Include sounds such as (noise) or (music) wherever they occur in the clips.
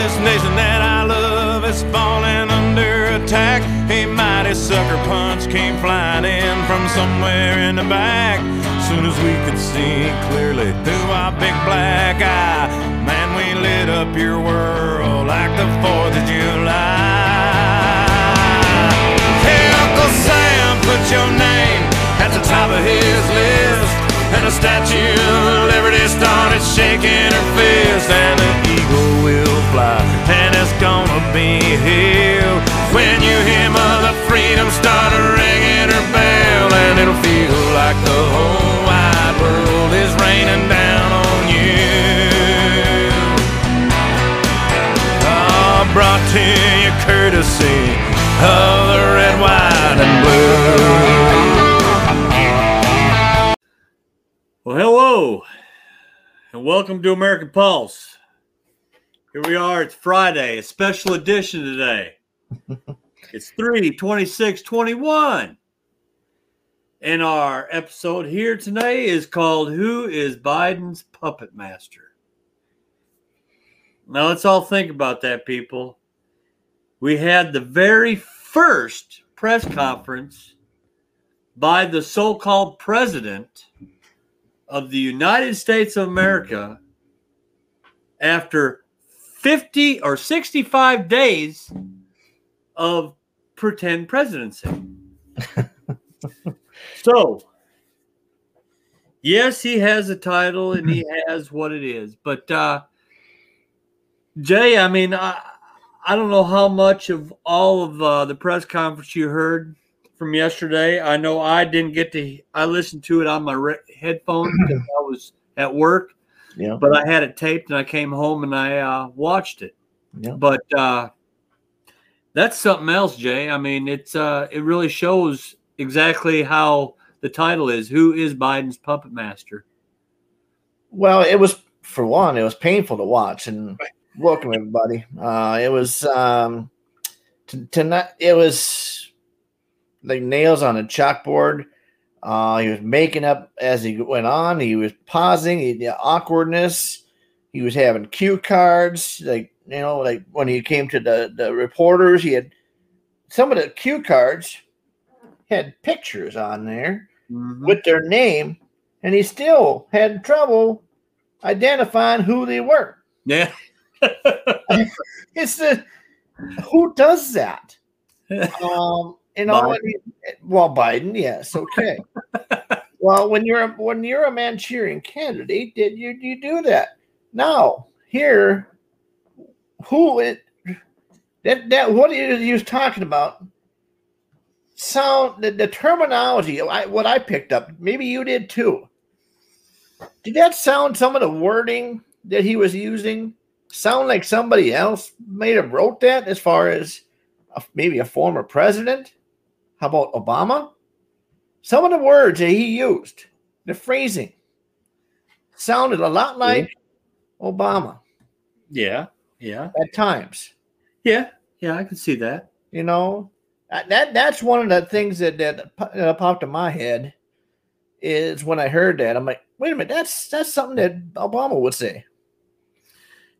this nation that I love is falling under attack. A mighty sucker punch came flying in from somewhere in the back. Soon as we could see clearly through our big black eye, man, we lit up your world like the 4th of July. Hey, Uncle Sam, put your name at the top of his list. And the Statue of Liberty started shaking her fist. And the fly, and it's gonna be here. When you hear Mother Freedom start ringing her bell, and it'll feel like the whole wide world is raining down on you. Oh, brought to you courtesy of the red, white, and blue. Well, hello, and welcome to American Pulse. Here we are. It's Friday, a special edition today. (laughs) it's 3 26 21. And our episode here today is called Who is Biden's Puppet Master? Now, let's all think about that, people. We had the very first press conference by the so called president of the United States of America after 50 or 65 days of pretend presidency. (laughs) so, yes, he has a title and he (clears throat) has what it is. But, uh, Jay, I mean, I, I don't know how much of all of uh, the press conference you heard from yesterday. I know I didn't get to. I listened to it on my re- headphones because I was at work. Yeah. But I had it taped, and I came home and I uh, watched it. Yeah. But uh, that's something else, Jay. I mean, it's uh, it really shows exactly how the title is. Who is Biden's puppet master? Well, it was for one, it was painful to watch, and welcome everybody. Uh, it was um, to, to not. It was like nails on a chalkboard. Uh, he was making up as he went on. He was pausing. He, the awkwardness. He was having cue cards, like you know, like when he came to the the reporters. He had some of the cue cards had pictures on there with their name, and he still had trouble identifying who they were. Yeah. (laughs) It's the who does that? (laughs) Um, you know, Biden. he- well, Biden, yes, okay. (laughs) well, when you're a, when you're a Manchurian candidate, did you you do that? Now here, who it that that what he was talking about? Sound the, the terminology. I, what I picked up, maybe you did too. Did that sound some of the wording that he was using sound like somebody else may have wrote that as far as a, maybe a former president? How about Obama? Some of the words that he used, the phrasing, sounded a lot like Obama Yeah. Yeah. at times. Yeah. Yeah. I can see that. You know, that, that that's one of the things that that popped in my head is when I heard that I'm like, wait a minute, that's that's something that Obama would say.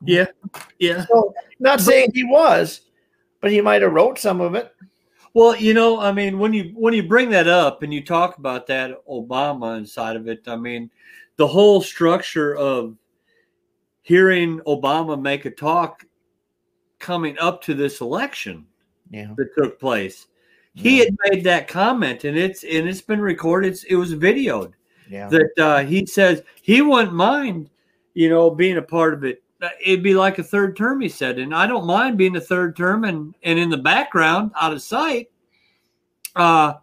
Yeah. Yeah. So, not saying he was, but he might have wrote some of it. Well, you know, I mean, when you when you bring that up and you talk about that Obama inside of it, I mean, the whole structure of hearing Obama make a talk coming up to this election Yeah. that took place. He had made that comment, and it's and it's been recorded. It's, it was videoed Yeah. that uh, he says he wouldn't mind, you know, being a part of it. Uh, It'd be like a third term, he said, and I don't mind being a third term and and in the background, out of sight. Uh,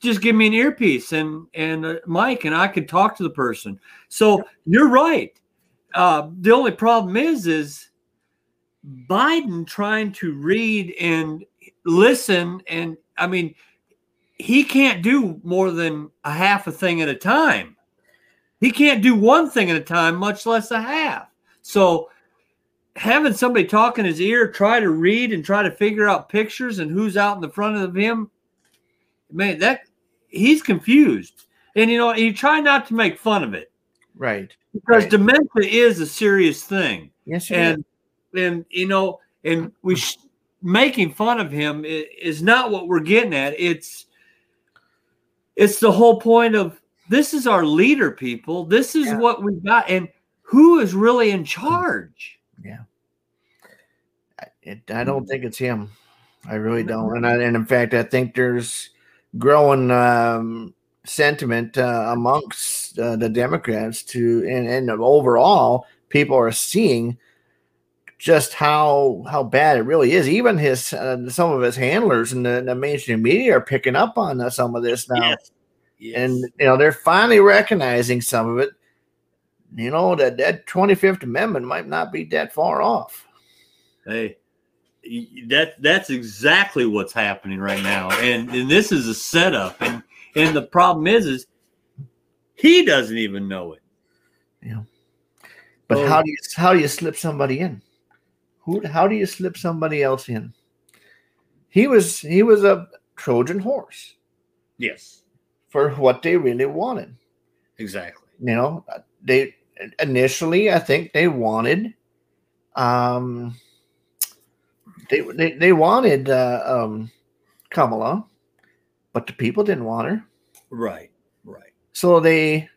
just give me an earpiece and and a mic, and I could talk to the person. So you're right. Uh, the only problem is, is Biden trying to read and listen, and I mean, he can't do more than a half a thing at a time. He can't do one thing at a time, much less a half. So having somebody talk in his ear, try to read and try to figure out pictures and who's out in the front of him, man, that he's confused. And you know, you try not to make fun of it Right. because Right. dementia is a serious thing Yes, and and you know and we sh- making fun of him is not what we're getting at. It's it's the whole point of this is our leader, people. This is Yeah. what we got, and who is really in charge? I- It, I don't think it's him. I really don't. And I, and in fact, I think there's growing um, sentiment uh, amongst uh, the Democrats to, and, and overall, people are seeing just how how bad it really is. Even his uh, some of his handlers in the, the mainstream media are picking up on uh, some of this now, Yes. and you know they're finally recognizing some of it. You know that that Twenty Fifth Amendment might not be that far off. Hey, that that's exactly what's happening right now, and and this is a setup, and and the problem is, is he doesn't even know it. Yeah. But Oh. how do you how do you slip somebody in? Who how do you slip somebody else in? He was he was a Trojan horse Yes, for what they really wanted. exactly. You know, they initially I think they wanted um they they, they wanted uh, um Kamala, but the people didn't want her. Right, right. So they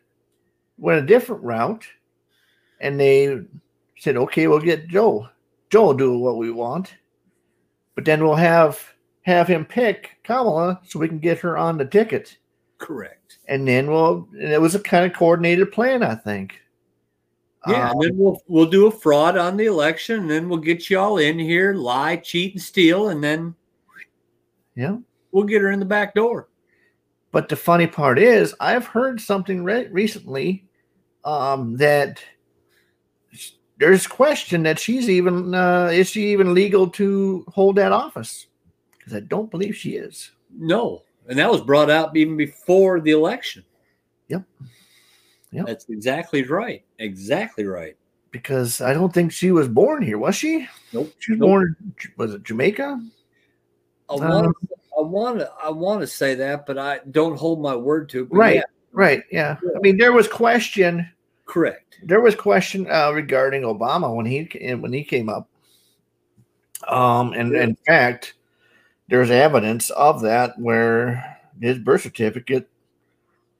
went a different route and they said, okay, we'll get Joe. Joe will do what we want. But then we'll have have him pick Kamala so we can get her on the ticket. Correct. And then we'll and it was a kind of coordinated plan, I think. Yeah, Um, and then we'll we'll do a fraud on the election, and then we'll get you all in here, lie, cheat, and steal, and then yeah. we'll get her in the back door. But the funny part is, I've heard something re- recently um, that there's question that she's even uh, is she even legal to hold that office? Because I don't believe she is. No, and that was brought out even before the election. Yep. Yep. That's exactly right. Exactly right. Because I don't think she was born here, was she? Nope. She was Nope. born. Was it Jamaica? I Um, want I want to I want to say that, but I don't hold my word to it. Right. yeah, Right. Yeah. Yeah. I mean, there was question. correct. There was question uh, regarding Obama when he when he came up. Um, and Yeah. in fact, there's evidence of that where his birth certificate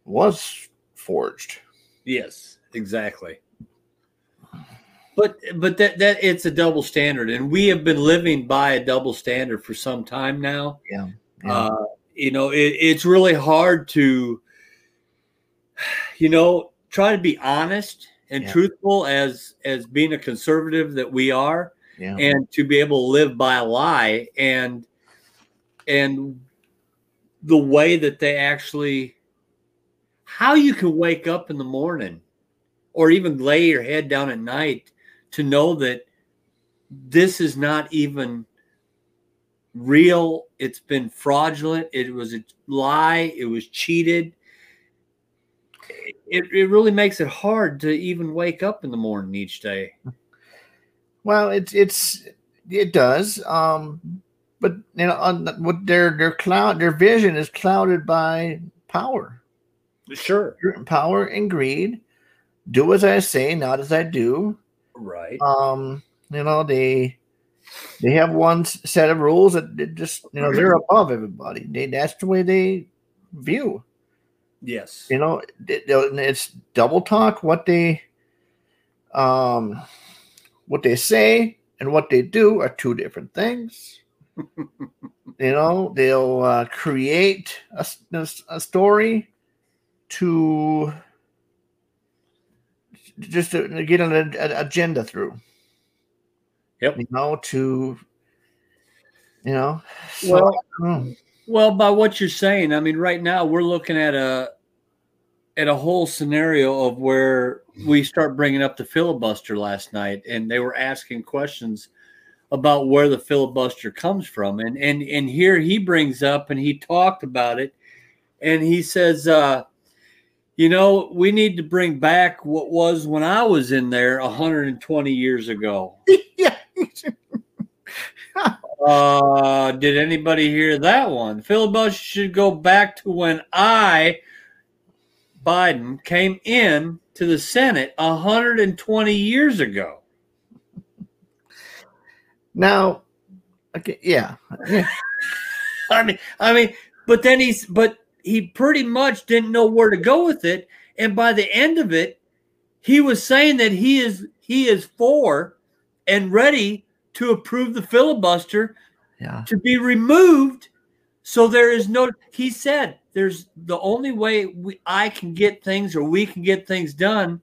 was forged. Yes, exactly. But but that that it's a double standard, and we have been living by a double standard for some time now. Yeah. Uh, you know, it, it's really hard to, (sighs) you know, try to be honest and Yeah. truthful as as being a conservative that we are, yeah. and to be able to live by a lie and and the way that they actually how you can wake up in the morning or even lay your head down at night to know that this is not even real. It's been fraudulent. It was a lie. It was cheated. It, it really makes it hard to even wake up in the morning each day. Well, it's it's it does. Um, but you know, on what their their cloud their vision is clouded by power, sure power and greed. Do as I say, not as I do. right Um, you know they they have one set of rules that just you know they're above everybody. They that's the way they view. yes You know, it- it's double talk what they um what they say and what they do are two different things. (laughs) you know, they'll uh, create a story to just to get an, an agenda through. Yep. You know, to you know, so, Well, I know. Well, by what you're saying, I mean, right now we're looking at a at a whole scenario of where we start bringing up the filibuster last night, and they were asking questions about where the filibuster comes from, and and and here he brings up and he talked about it, and he says, uh, you know, we need to bring back what was when I was in there 120 years ago. (laughs) yeah. (laughs) Uh, did anybody hear that one? Filibuster should go back to when I, Biden, came in to the Senate 120 years ago. Now, okay, yeah, yeah. (laughs) I mean, I mean, but then he's, but he pretty much didn't know where to go with it. And by the end of it, he was saying that he is he is for and ready to approve the filibuster yeah. to be removed. So there is no. He said there's the only way we, I can get things or we can get things done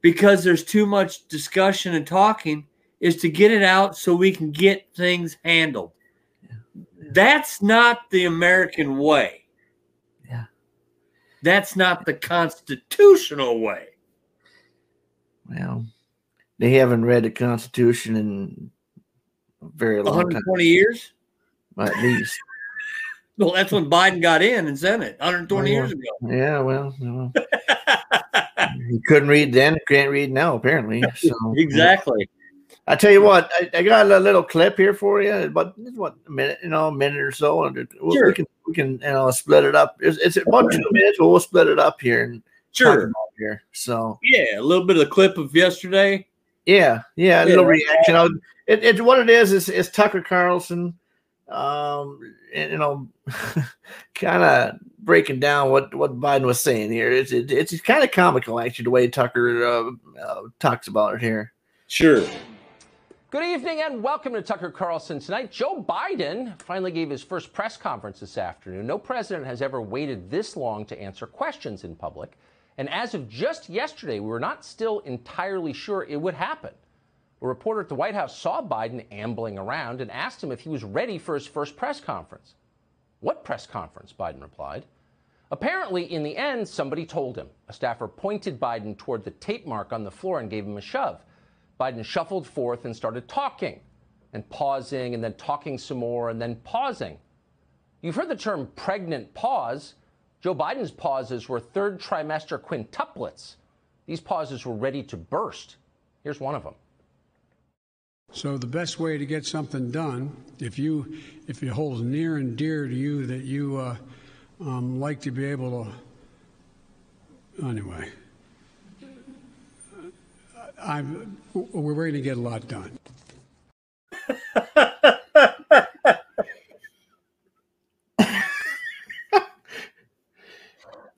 because there's too much discussion and talking is to get it out so we can get things handled. That's not the American way. That's not the constitutional way. Well, they haven't read the Constitution in a very long time, 120 years? at least. (laughs) Well, that's when Biden got in and Senate 120 years ago. Yeah, well, well. (laughs) he couldn't read then, can't read now, apparently. So exactly. I tell you what, I, I got a little clip here for you, but what a minute, you know, a minute or so, and we, Sure. we can we can you know split it up. It's, it's about two minutes, but we'll split it up here and Sure. here. So Yeah, a little bit of a clip of yesterday. yeah, yeah, a little reaction. I'll, it, it's what it is. Is is Tucker Carlson, um, and, you know, (laughs) kind of breaking down what what Biden was saying here. It's it, it's kind of comical actually the way Tucker uh, uh, talks about it here. Sure. Good evening and welcome to Tucker Carlson tonight. Joe Biden finally gave his first press conference this afternoon. No president has ever waited this long to answer questions in public. And as of just yesterday, we were not still entirely sure it would happen. A reporter at the White House saw Biden ambling around and asked him if he was ready for his first press conference. What press conference? Biden replied. Apparently, in the end, somebody told him. A staffer pointed Biden toward the tape mark on the floor and gave him a shove. Biden shuffled forth and started talking, and pausing, and then talking some more, and then pausing. You've heard the term pregnant pause. Joe Biden's pauses were third trimester quintuplets. These pauses were ready to burst. Here's one of them. So the best way to get something done, if you if it holds near and dear to you that you uh, um, like to be able to, anyway, I'm we're going to get a lot done. (laughs)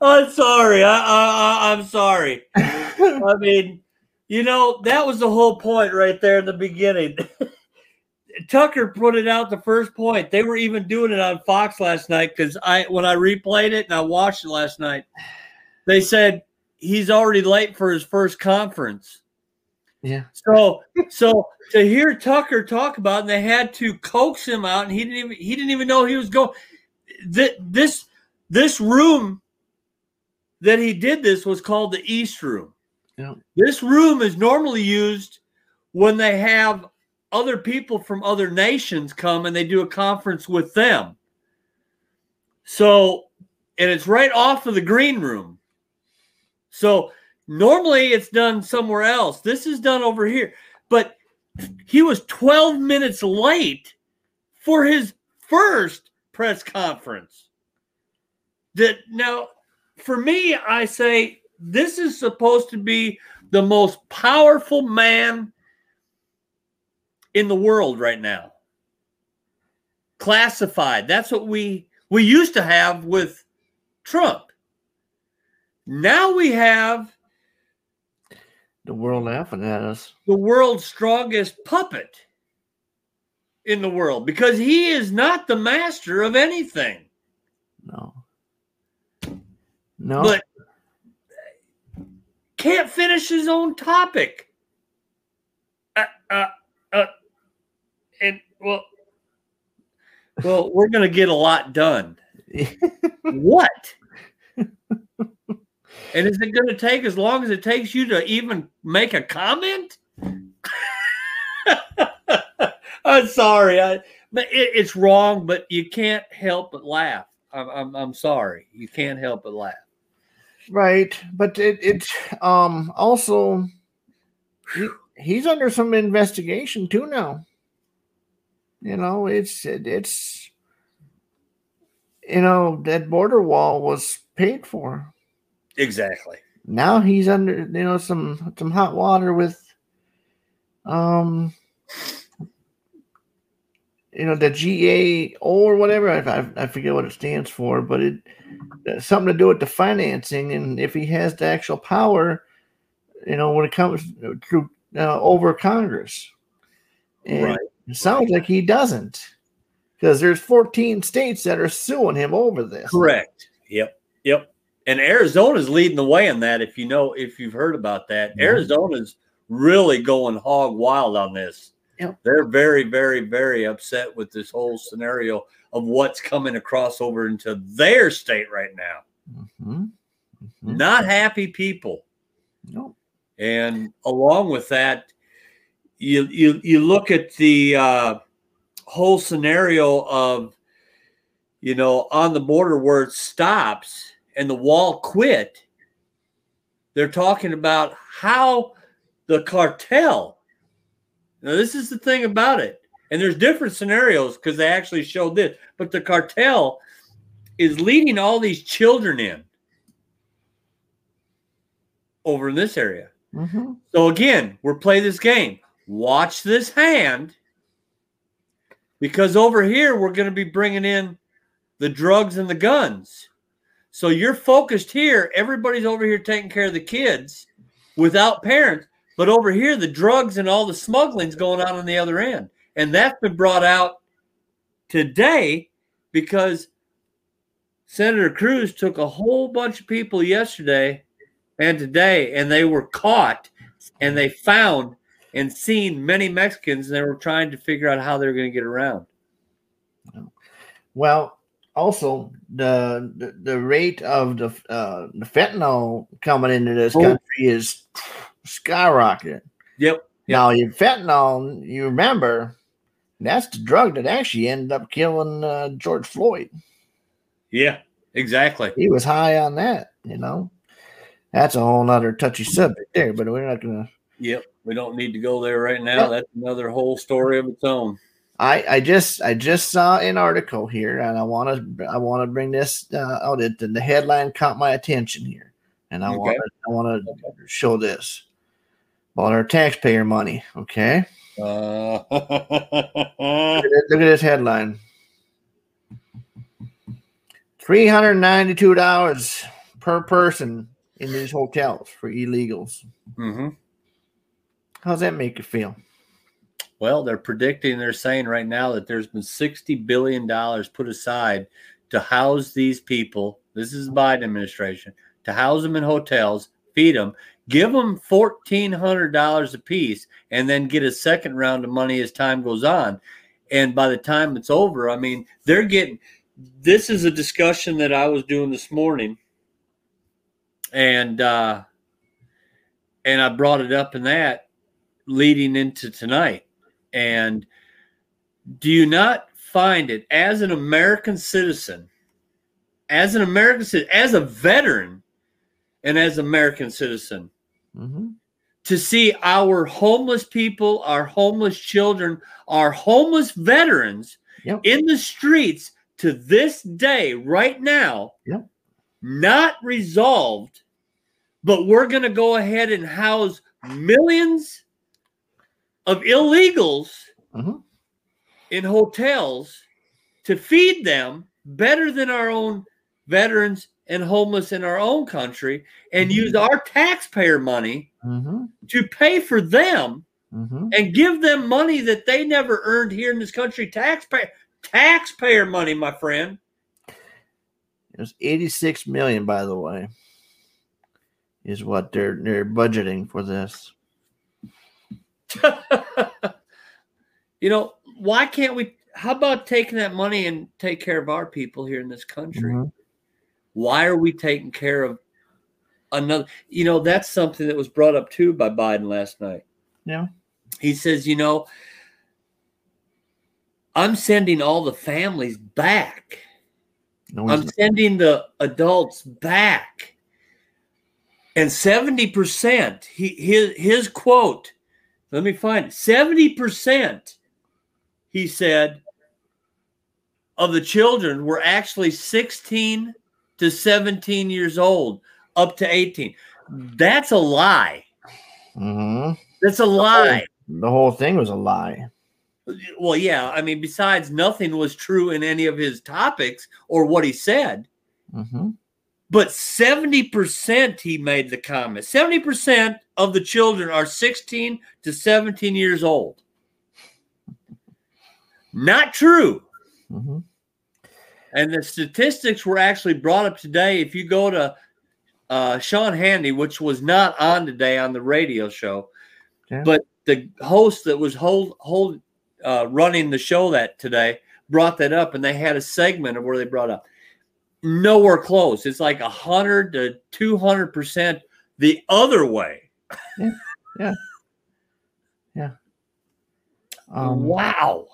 I'm sorry. I, I'm sorry. I mean, you know, that was the whole point right there in the beginning. (laughs) Tucker put it out the first point. They were even doing it on Fox last night because I when I replayed it and I watched it last night, they said he's already late for his first conference. Yeah. So so to hear Tucker talk about it, and they had to coax him out, and he didn't even he didn't even know he was going. Th- This this room that he did this was called the East Room. Yeah. This room is normally used when they have other people from other nations come and they do a conference with them. So, and it's right off of the green room. So, normally it's done somewhere else. This is done over here. But he was 12 minutes late for his first press conference. That now, for me, I say this is supposed to be the most powerful man in the world right now. Classified. That's what we we used to have with Trump. Now we have The world laughing at us. the world's strongest puppet in the world because he is not the master of anything. No. No. But can't finish his own topic. Uh, uh, uh, and well, well, we're gonna get a lot done. (laughs) what? And is it going to take as long as it takes you to even make a comment? (laughs) I'm sorry. I, but it, it's wrong, but you can't help but laugh. I'm, I'm, I'm sorry. You can't help but laugh. Right, but it it um also he, he's under some investigation too now. You know, it's it, it's you know that border wall was paid for. Exactly. Now he's under you know some some hot water with um you know the GAO or whatever. I, I, forget what it stands for, but it something to do with the financing and if he has the actual power, you know, when it comes to uh, over Congress. And Right. It sounds like he doesn't, because there's 14 states that are suing him over this. Correct. Yep. Yep. And Arizona's leading the way in that. If you know, if you've heard about that, Yeah. Arizona's really going hog wild on this. Yep. They're very, very, very upset with this whole scenario of what's coming across over into their state right now. Mhm. Mhm. Not happy people. No. And along with that, you you you look at the uh, whole scenario of you know on the border where it stops and the wall quit. They're talking about how the cartel. Now this is the thing about it, and there's different scenarios because they actually showed this, but the cartel is leading all these children in over in this area. Mhm. So again, we're playing this game. Watch this hand because over here we're going to be bringing in the drugs and the guns. So you're focused here. Everybody's over here taking care of the kids without parents, but over here the drugs and all the smuggling's going on on the other end. And that's been brought out today because Senator Cruz took a whole bunch of people yesterday and today, and they were caught and they found and seen many Mexicans, and they were trying to figure out how they were going to get around. Well, also the, the the rate of the uh, the fentanyl coming into this Oh. country is skyrocketing. Yep. Now, your fentanyl, you remember, that's the drug that actually ended up killing uh, George Floyd. Yeah. Exactly. He was high on that, you know. That's a whole nother touchy subject there, but we're not gonna. Yep. We don't need to go there right now. Yep. That's another whole story of its own. I I just I just saw an article here, and I want to I want to bring this uh, out. It the headline caught my attention here, and I Okay. want to I want to show this about our taxpayer money. Okay, Uh, (laughs) look at, this, look at this headline: three hundred ninety two dollars per person in these hotels for illegals. hmm How's that make you feel? Well, they're predicting, they're saying right now that there's been $60 billion put aside to house these people. This is the Biden administration to house them in hotels, feed them, give them $1,400 a piece, and then get a second round of money as time goes on. And by the time it's over, I mean, they're getting this is a discussion that I was doing this morning. And, uh, and I brought it up in that leading into tonight. And do you not find it as an American citizen, as an American citizen, as a veteran, and as American citizen, Mm-hmm. to see our homeless people, our homeless children, our homeless veterans Yep. in the streets to this day, right now, Yep. not resolved, but we're going to go ahead and house millions of illegals Mhm. in hotels to feed them better than our own veterans and homeless in our own country and Mhm. use our taxpayer money Mm-hmm. to pay for them Mm-hmm. and give them money that they never earned here in this country taxpayer taxpayer money my friend It was 86 million, by the way, is what they're they're budgeting for this. (laughs) you know why can't we how about taking that money and take care of our people here in this country? Mhm. why are we taking care of another you know that's something that was brought up too by biden last night. Yeah. he says you know i'm sending all the families back. No, i'm sending the adults back. And 70% he his his quote let me find it 70% he said of the children were actually 16 to 17 years old up to 18 that's a lie Mhm. that's a lie The whole thing was a lie. Well, yeah. I mean, besides, nothing was true in any of his topics or what he said. Mm-hmm. But 70% he made the comment. 70% of the children are 16 to 17 years old. Not true. Mm-hmm. And the statistics were actually brought up today. If you go to uh, Sean Hannity which was not on today on the radio show, Yeah. but the host that was hold hold uh, running the show that today brought that up, and they had a segment of where they brought up nowhere close. It's like a hundred to two hundred percent the other way. Yeah. Yeah. yeah. Um, wow,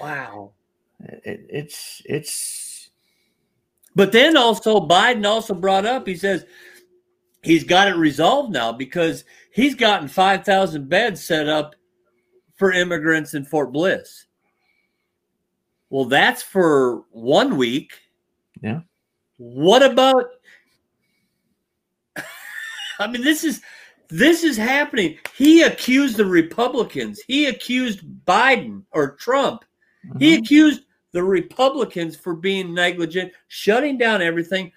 wow. it, it's it's But then also Biden also brought up, he says he's got it resolved now because he's gotten 5,000 beds set up for immigrants in Fort Bliss. Well, that's for one week. Yeah. What about (laughs) I mean this is this is happening. He accused the Republicans. He accused Biden or Trump he Mhm. accused the Republicans for being negligent, shutting down everything,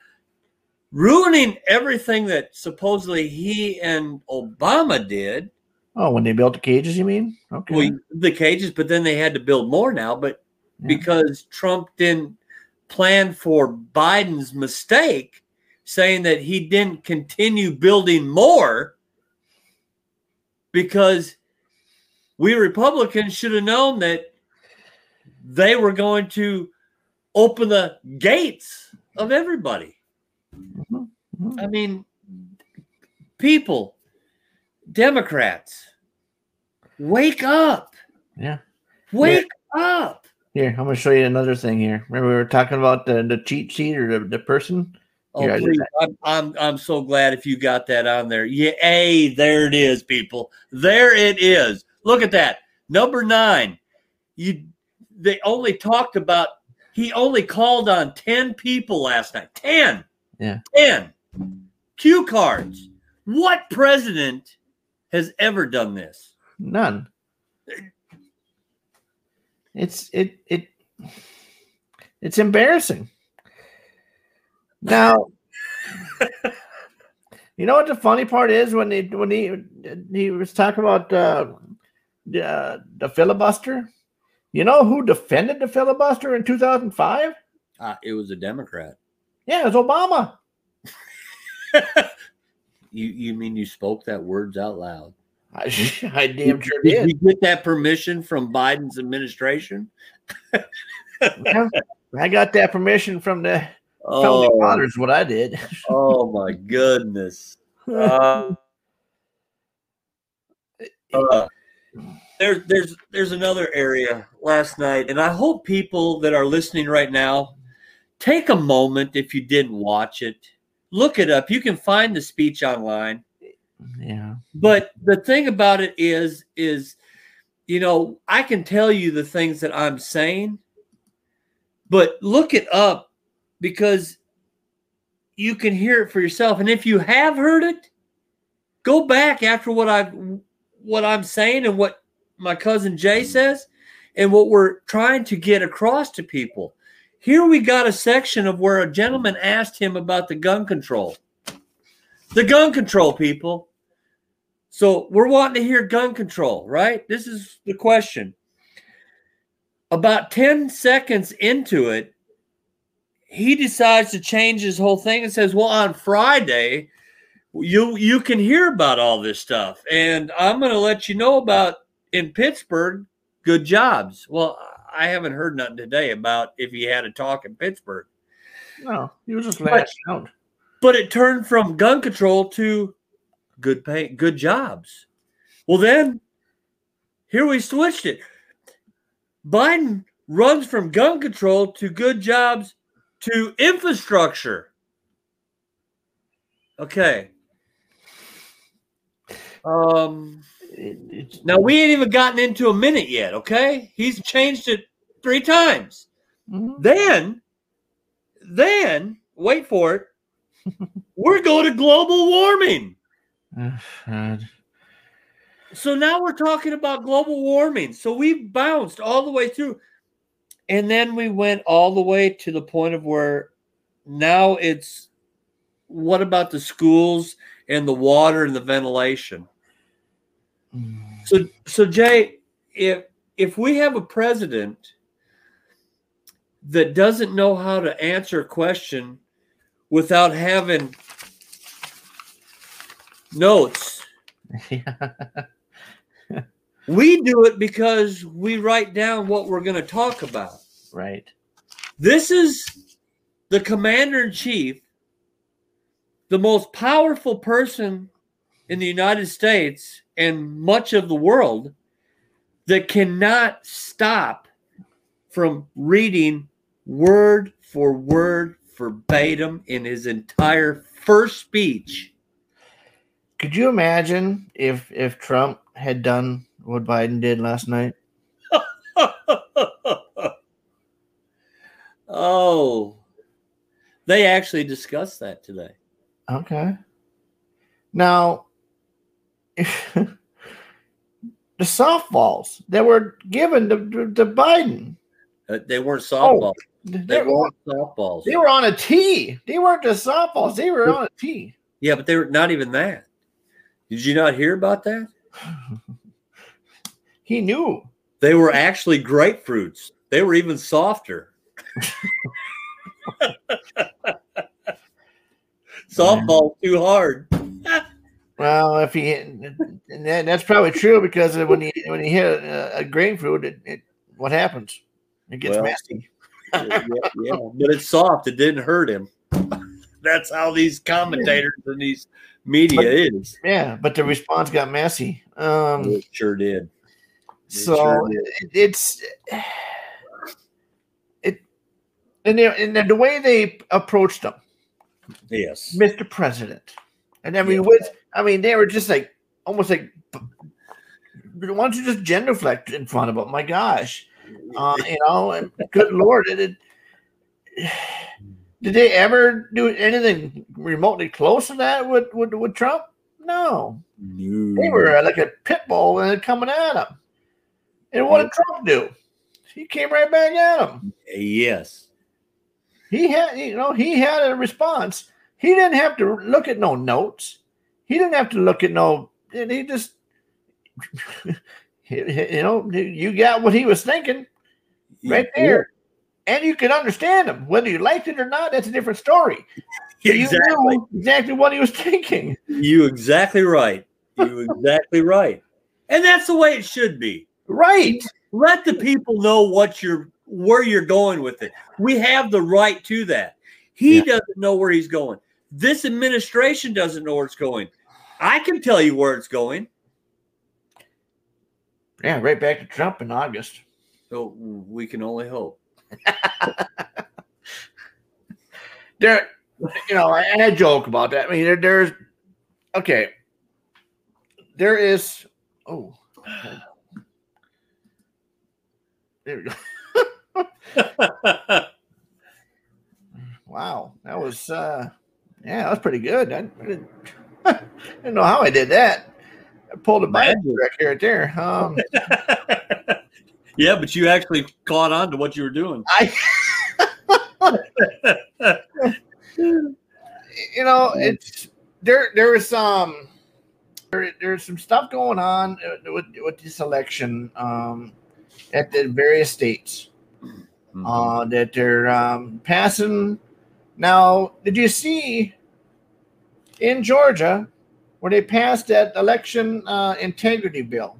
ruining everything that supposedly he and Obama did. oh when they built the cages, you mean? Okay. Well, the cages, but then they had to build more now. But Yeah. because Trump didn't plan for Biden's mistake, saying that he didn't continue building more because we Republicans should have known that they were going to open the gates of everybody. Mhm. Mhm. I mean, people, Democrats, wake up. Yeah. Wake up. Here, I'm going to show you another thing here. Remember we were talking about the, the cheat sheet or the, the person? Oh, did please. I'm, I'm, I'm so glad if you got that on there. Yeah, hey, there it is, people. There it is. Look at that. Number nine. You they only talked about he only called on 10 people last night. 10. Yeah. 10. Cue cards. What president has ever done this? None. Uh, It's it it it's embarrassing. Now, you know what the funny part is when he when he he was talking about uh, the the filibuster. You know who defended the filibuster in 2005? Uh, it was a Democrat. Yeah, it was Obama. (laughs) You you mean you spoke that words out loud? I, (laughs) I damn sure Did did. you get that permission from Biden's administration? I got that permission from the Oh, fathers. What I did. (laughs) oh my goodness. Uh, uh, there's there's there's another area last night, and I hope people that are listening right now take a moment if you didn't watch it, look it up. You can find the speech online. Yeah. But the thing about it is, is you know, I can tell you the things that I'm saying, but look it up because you can hear it for yourself. And if you have heard it, go back after what I've what I'm saying and what my cousin Jay mm-hmm. says and what we're trying to get across to people. Here we got a section of where a gentleman asked him about the gun control. The gun control, people. So we're wanting to hear gun control, right? This is the question. About 10 seconds into it, he decides to change his whole thing and says, Well, on Friday, you you can hear about all this stuff. And I'm gonna let you know about in Pittsburgh, good jobs. Well, I haven't heard nothing today about if he had a talk in Pittsburgh. No, he was just lashing out. But it turned from gun control to good pay, good jobs. Well, then here we switched it. Biden runs from gun control to good jobs to infrastructure. Okay. Um now we ain't even gotten into a minute yet, okay? He's changed it three times. Mhm. Then, then, wait for it. We're going to global warming. (sighs) So now we're talking about global warming. So we've bounced all the way through. And then we went all the way to the point of where now it's what about the schools and the water and the ventilation? Mm. So so Jay, if if we have a president that doesn't know how to answer a question without having notes, (laughs) we do it because we write down what we're going to talk about. right. This is the commander in chief, the most powerful person in the United States and much of the world that cannot stop from reading word for word verbatim in his entire first speech. Could you imagine if if Trump had done what Biden did last night? (laughs) oh, they actually discussed that today. Okay. Now, (laughs) the softballs that were given to, to, Biden, Uh, they weren't softballs. they, they were, softballs. they were on a tee. They weren't just softballs. They were on a tee. Yeah, but they were not even that. Did you not hear about that? (laughs) He knew. They were actually grapefruits. They were even softer. (laughs) Softball too hard. Well, if he, and that, that's probably true because when he when he hit a, a grapefruit, it, it what happens? It gets Well, messy. Yeah, yeah, but it's soft. It didn't hurt him. (laughs) That's how these commentators and these media is. Yeah, but the response got messy. Um, It sure did. so sure did. it's it, and, they, and the way they approached him, Yes. Mr. President, and I mean, Yeah. with I mean, they were just like almost like, why don't you just genuflect in front of him? My gosh, (laughs) uh, you know, and good lord, it, it, (sighs) did they ever do anything remotely close to that with with, with Trump? No, they were like a pit bull and coming at him. And what did Trump do? He came right back at him. Yes. He had, you know, he had a response. He didn't have to look at no notes. He didn't have to look at no. And he just, (laughs) you know, you got what he was thinking right there, and you can understand him whether you liked it or not. That's a different story. (laughs) Yeah, You exactly. knew exactly what he was thinking. You exactly right. You exactly right. And that's the way it should be. Right. Let the people know what you're where you're going with it. We have the right to that. He Yeah. doesn't know where he's going. This administration doesn't know where it's going. I can tell you where it's going. Yeah, right back to Trump in August. So we can only hope. (laughs) there you know I, I joke about that. I mean there, there's okay. There is oh there we go. (laughs) Wow that was uh yeah that was pretty good. I, I didn't, (laughs) I didn't know how i did that pulled a Magic. right here right there um (laughs) yeah, but you actually caught on to what you were doing. i (laughs) you know, it's there. There is some there, there's some stuff going on uh, with, with this election um, at the various states uh, that they're um, passing. Now, did you see in Georgia where they passed that election uh, integrity bill?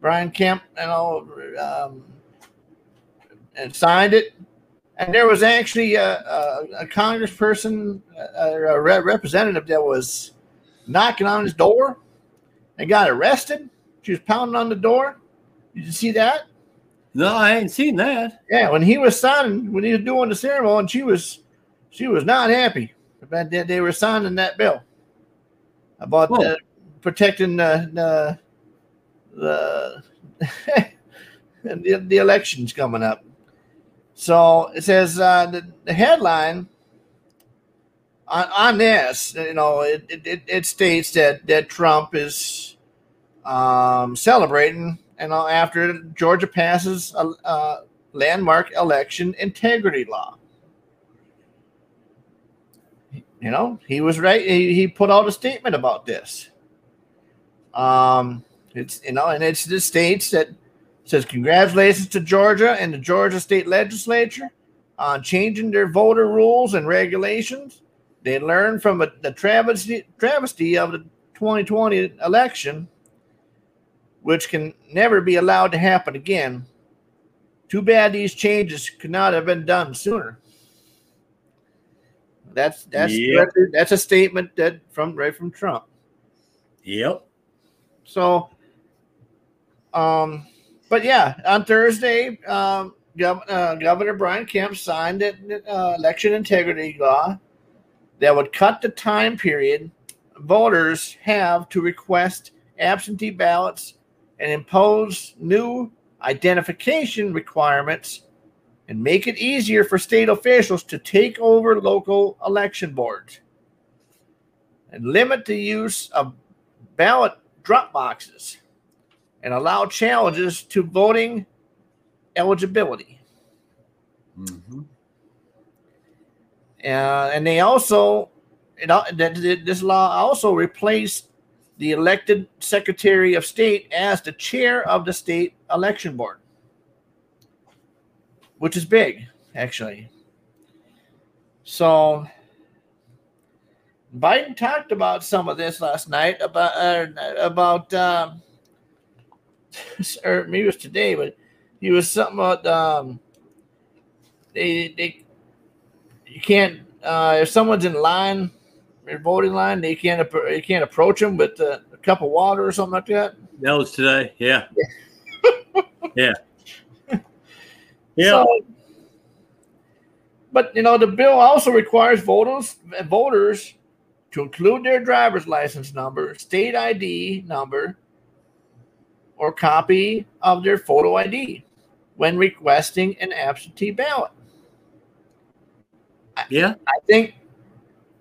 Brian Kemp, you know, um, and signed it and there was actually a, a, a congressperson, a, a re- representative that was knocking on his door and got arrested. She was pounding on the door. Did you see that? No, I ain't seen that. Yeah, when he was signing, when he was doing the ceremony, she was, she was not happy about that they were signing that bill about Oh. uh, protecting the the (laughs) the, the the elections coming up. So it says uh, the, the headline on, on this, you know, it, it, it- states that that Trump is um, celebrating, and after Georgia passes a, a landmark election integrity law. You know, he was right. He, he put out a statement about this. Um, it's you know, and it's the states that says congratulations to Georgia and the Georgia state legislature on changing their voter rules and regulations. They learned from a, the travesty, travesty of the 2020 election, which can never be allowed to happen again. Too bad these changes could not have been done sooner. That's that's Yep. that's a statement that from right from Trump. Yep. So, um, but yeah, on Thursday, um, Gov- uh, Governor Brian Kemp signed an uh, election integrity law that would cut the time period voters have to request absentee ballots and impose new identification requirements and make it easier for state officials to take over local election boards and limit the use of ballot drop boxes and allow challenges to voting eligibility. Mhm. Uh, and they also, it, this law also replaced the elected Secretary of State as the chair of the state election board, which is big, actually. So Biden talked about some of this last night about uh, about um, (laughs) or maybe it was today, but he was something about um, they they you can't uh, if someone's in line, their voting line, they can't you can't approach them with uh, a cup of water or something like that. That was today. Yeah. (laughs) yeah. Yeah. So, but you know, the bill also requires voters voters to include their driver's license number, state ID number, or copy of their photo ID when requesting an absentee ballot. yeah. I think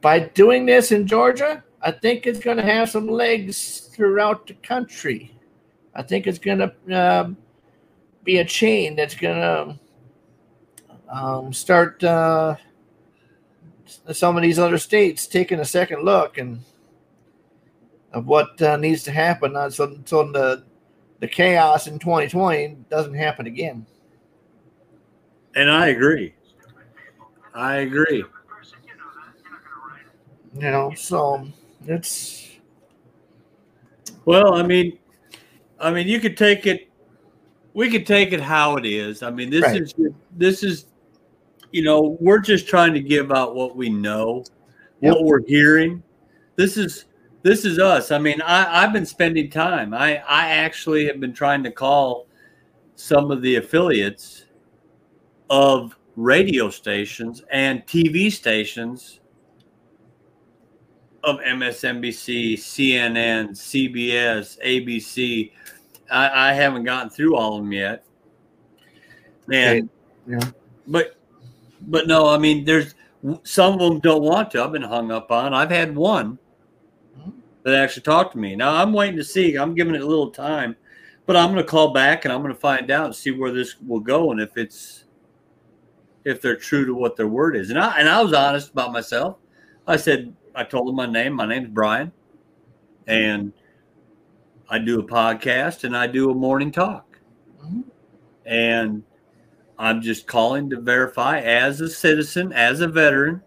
by doing this in Georgia, I think it's going to have some legs throughout the country. I think it's going to um, be a chain that's going to um, start uh, some of these other states taking a second look and of what uh, needs to happen, uh, so so the the chaos in 2020 doesn't happen again. And I agree. I agree. You know, so it's Well, I mean, I mean, you could take it. We could take it how it is. I mean, this Right. is this is, you know, we're just trying to give out what we know, Yep. what we're hearing. This is this is us. I mean, I I've been spending time. I I actually have been trying to call some of the affiliates of radio stations and TV stations of MSNBC, CNN, CBS, ABC. I, I haven't gotten through all of them yet. And yeah. but but no, I mean there's some of them don't want to. I've been hung up on. I've had one that actually talked to me. Now I'm waiting to see. I'm giving it a little time, but I'm going to call back and I'm going to find out and see where this will go and if it's if they're true to what their word is. And I and I was honest about myself. I said I told them my name. My name's Brian, and I do a podcast and I do a morning talk, Mhm. and I'm just calling to verify as a citizen, as a veteran,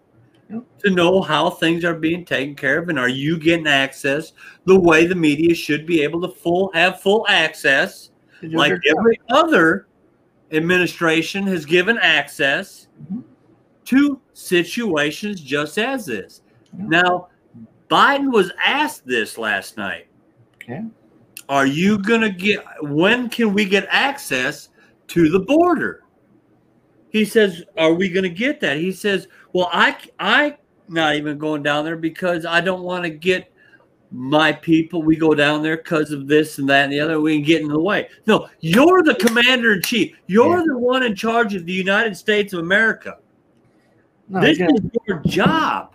to know how things are being taken care of, and are you getting access the way the media should be able to full have full access, like every other administration has given access Mhm. to situations just as this. Now, Biden was asked this last night. Okay. Are you going to get, when can we get access to the border? He says, Are we going to get that? He says, Well, I, I, not even going down there because I don't want to get my people. We go down there because of this and that and the other. We can get in the way. No, you're the commander in chief. You're Yeah. the one in charge of the United States of America. No, this gonna, is your job.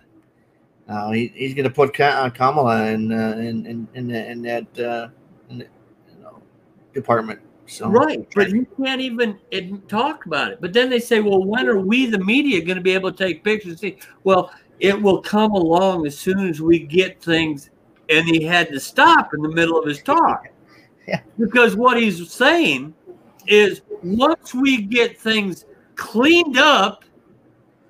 no, he, he's going to put uh, Kamala in, uh, in, in, in, in that uh, you know, department. So Right, but you can't even talk about it. But then they say, "Well, when are we, the media, going to be able to take pictures?" And see, well, it will come along as soon as we get things. And he had to stop in the middle of his (laughs) talk Yeah. because what he's saying is, once we get things cleaned up,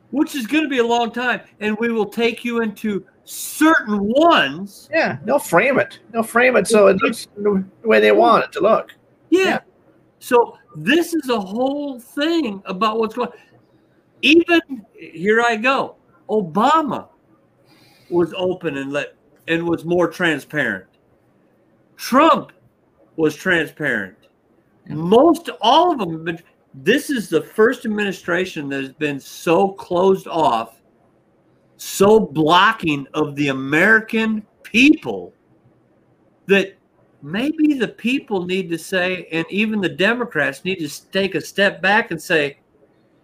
which is going to be a long time, and we will take you into certain ones. Yeah, they'll frame it. They'll frame it so it looks the way they want it to look. Yeah. Yeah. So this is a whole thing about what's going. Even here I go. Obama was open and let and was more transparent. Trump was transparent. Most all of them been. This is the first administration that has been so closed off, so blocking of the American people that maybe the people need to say, and even the Democrats need to take a step back and say,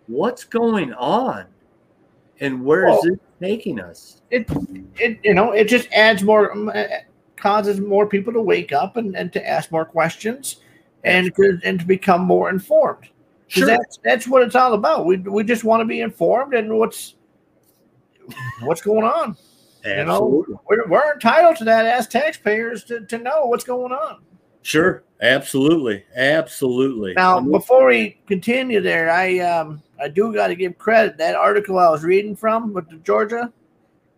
what's going on? And where is Well- it taking us? It, it you know, it just adds more, uh, causes more people to wake up and, and to ask more questions, and to, and to become more informed. Sure. that's that's what it's all about. We we just want to be informed and what's what's going on. You know, we're, we're entitled to that as taxpayers to, to know what's going on. Sure. Absolutely. Absolutely. Now, before we continue there, I um I do got to give credit that article I was reading from with the Georgia.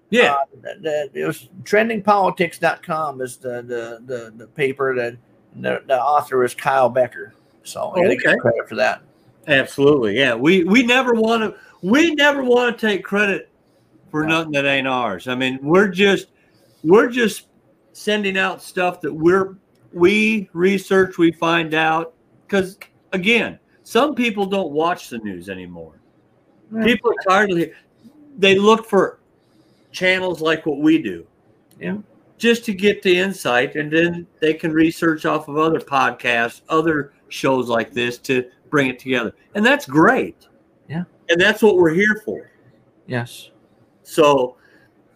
yeah. Uh, the, the, it was trendingpolitics.com is the the the, the paper that the, the author is Kyle Becker. So I got to Okay. give credit for that. Absolutely. Yeah. We we never want to we never want to take credit for No. nothing that ain't ours. I mean, we're just we're just sending out stuff that we're we research, we find out cuz again, some people don't watch the news anymore. People are tired of it. They look for channels like what we do. Yeah. Just to get the insight and then they can research off of other podcasts, other shows like this to bring it together. And that's great. Yeah. And that's what we're here for. Yes. So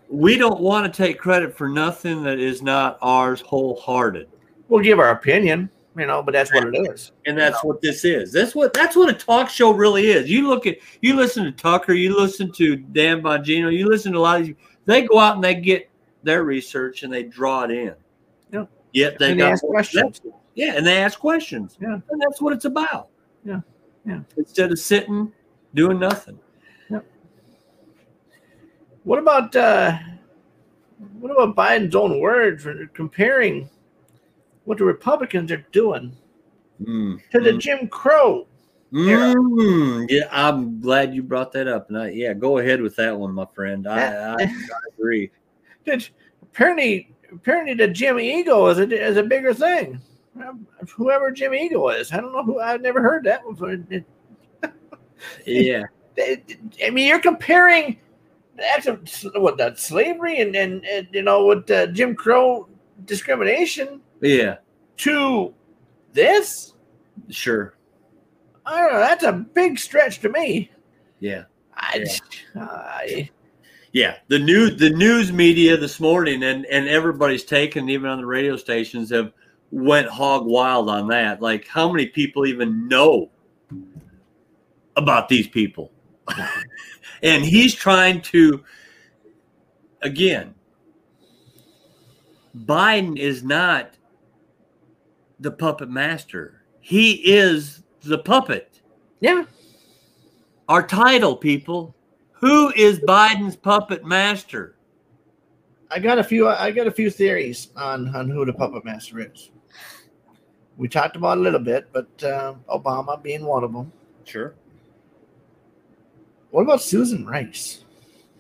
we don't want to take credit for nothing that is not ours wholehearted. We'll give our opinion, you know, but that's what it is. And that's what this is. That's what that's what a talk show really is. You look at you listen to Tucker, you listen to Dan Bongino, you listen to a lot of these. They go out and they get their research and they draw it in. Yeah. Yet they And they got ask questions. Yeah, and they ask questions. Yeah. And that's what it's about. Yeah. Yeah. Instead of sitting doing nothing. What about uh, what about Biden's own words for comparing what the Republicans are doing Mm. to the Jim Crow? Mm, yeah, I'm glad you brought that up. And I, yeah, go ahead with that one, my friend. I, (laughs) I, I agree. Apparently, apparently, the Jim Eagle is a is a bigger thing. Whoever Jim Eagle is, I don't know who. I've never heard that before. (laughs) Yeah. I mean, you're comparing that's a, what that slavery and, and and you know with uh, Jim Crow discrimination Yeah. to this. Sure. I don't know. That's a big stretch to me. Yeah. I, I Yeah. The news the news media this morning and and everybody's taken even on the radio stations have went hog wild on that. Like how many people even know about these people? (laughs) and he's trying to again Biden is not the puppet master. He is the puppet. yeah. Our title, people. Who is Biden's puppet master? I got a few. I got a few theories on on who the puppet master is. We talked about a little bit, but uh, Obama being one of them. Sure. What about Susan Rice?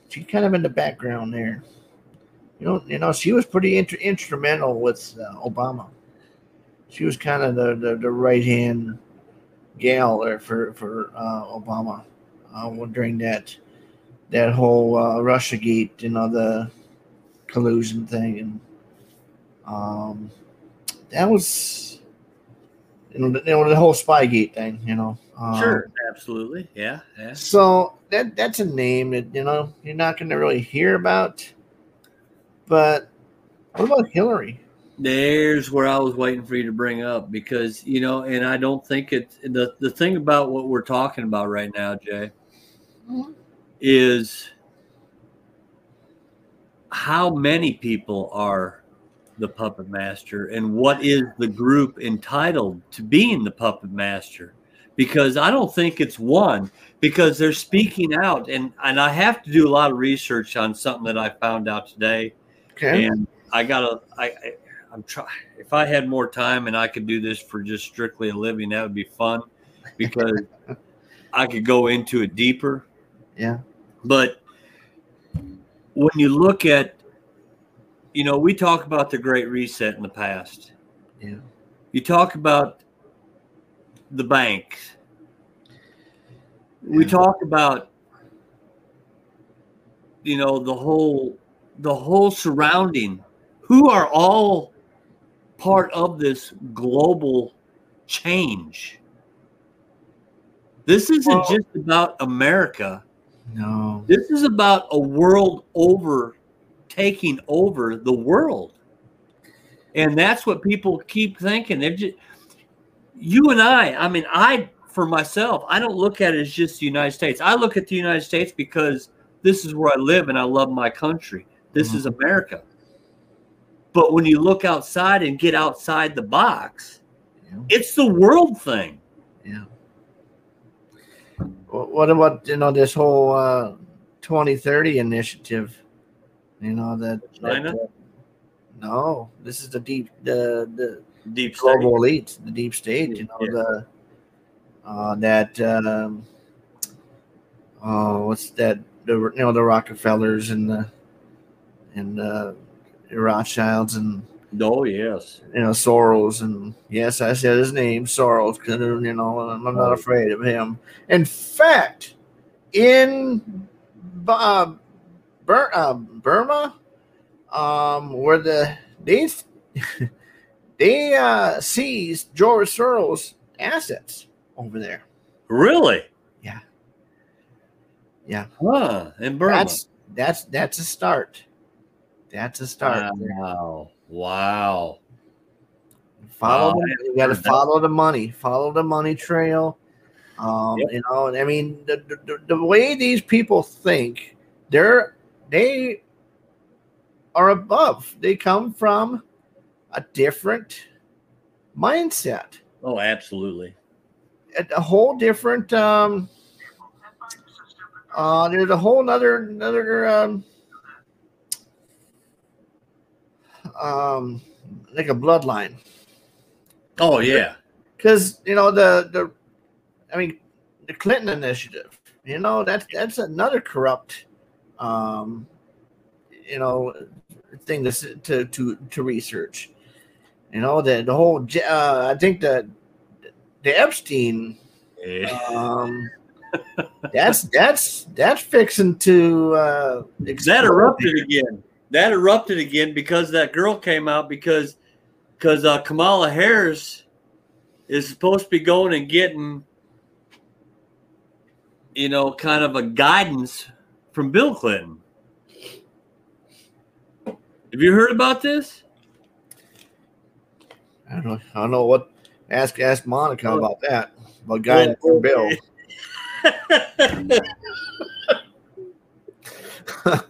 She's kind of in the background there. You know, you know, she was pretty inter- instrumental with uh, Obama. She was kind of the, the, the right hand gal there for for uh, Obama uh, during that that whole uh, Russia Gate, you know, the collusion thing, and um, that was you know, the, you know the whole Spygate thing, you know. Um, Sure. Absolutely. Yeah. Yeah. so that that's a name that you know you're not going to really hear about. But what about Hillary? There's where I was waiting for you to bring up because you know, and I don't think it's the the thing about what we're talking about right now, Jay, Mhm. is how many people are the puppet master and what is the group entitled to being the puppet master because i don't think it's one because they're speaking out and and i have to do a lot of research on something that i found out today Okay. and i gotta i, I i'm trying if i had more time and i could do this for just strictly a living that would be fun because (laughs) i could go into it deeper Yeah. but when you look at, you know, we talk about the Great Reset in the past. Yeah. You talk about the banks. We Yeah. talk about, you know, the whole, the whole surrounding. Who are all part of this global change? This isn't Well- just about America. No. This is about a world over taking over the world. And that's what people keep thinking. They've just, you and I, I mean, I, for myself, I don't look at it as just the United States. I look at the United States because this is where I live and I love my country. This Mhm. is America. But when you look outside and get outside the box, Yeah. it's the world thing. Yeah. What about you know this whole uh, 2030 initiative? You know that, that, China? uh, no, this is the deep the the Deep state. global elite, the deep state. You know Yeah. the uh, that um, oh what's that the you know the Rockefellers and the and uh, the Rothschilds and Oh, yes. you know Soros and yes, I said his name Soros because you know I'm not afraid of him. In fact, in uh, Bur- uh, Burma, um, where the they (laughs) they uh, seized George Soros' assets over there. Really? Yeah. Yeah. Huh. In Burma. That's that's that's a start. That's a start. Wow. Wow. Follow. Wow, you got to follow the money. Follow the money trail. Um, Yep. You know, and I mean, the, the- the way these people think, they're they are above. They come from a different mindset, Oh, absolutely. a, a whole different. Um, uh, there's a whole another another um, um, like a bloodline. Oh, yeah. because you know the the i mean the clinton initiative you know that's that's another corrupt um you know thing to to to, to research you know the the whole uh, i think the the epstein um (laughs) that's that's that's fixing to uh that erupted again. That erupted again because that girl came out because because uh, Kamala Harris is supposed to be going and getting you know kind of a guidance from Bill Clinton. Have you heard about this? I don't know i don't know what ask ask monica about that about guidance from bill (laughs)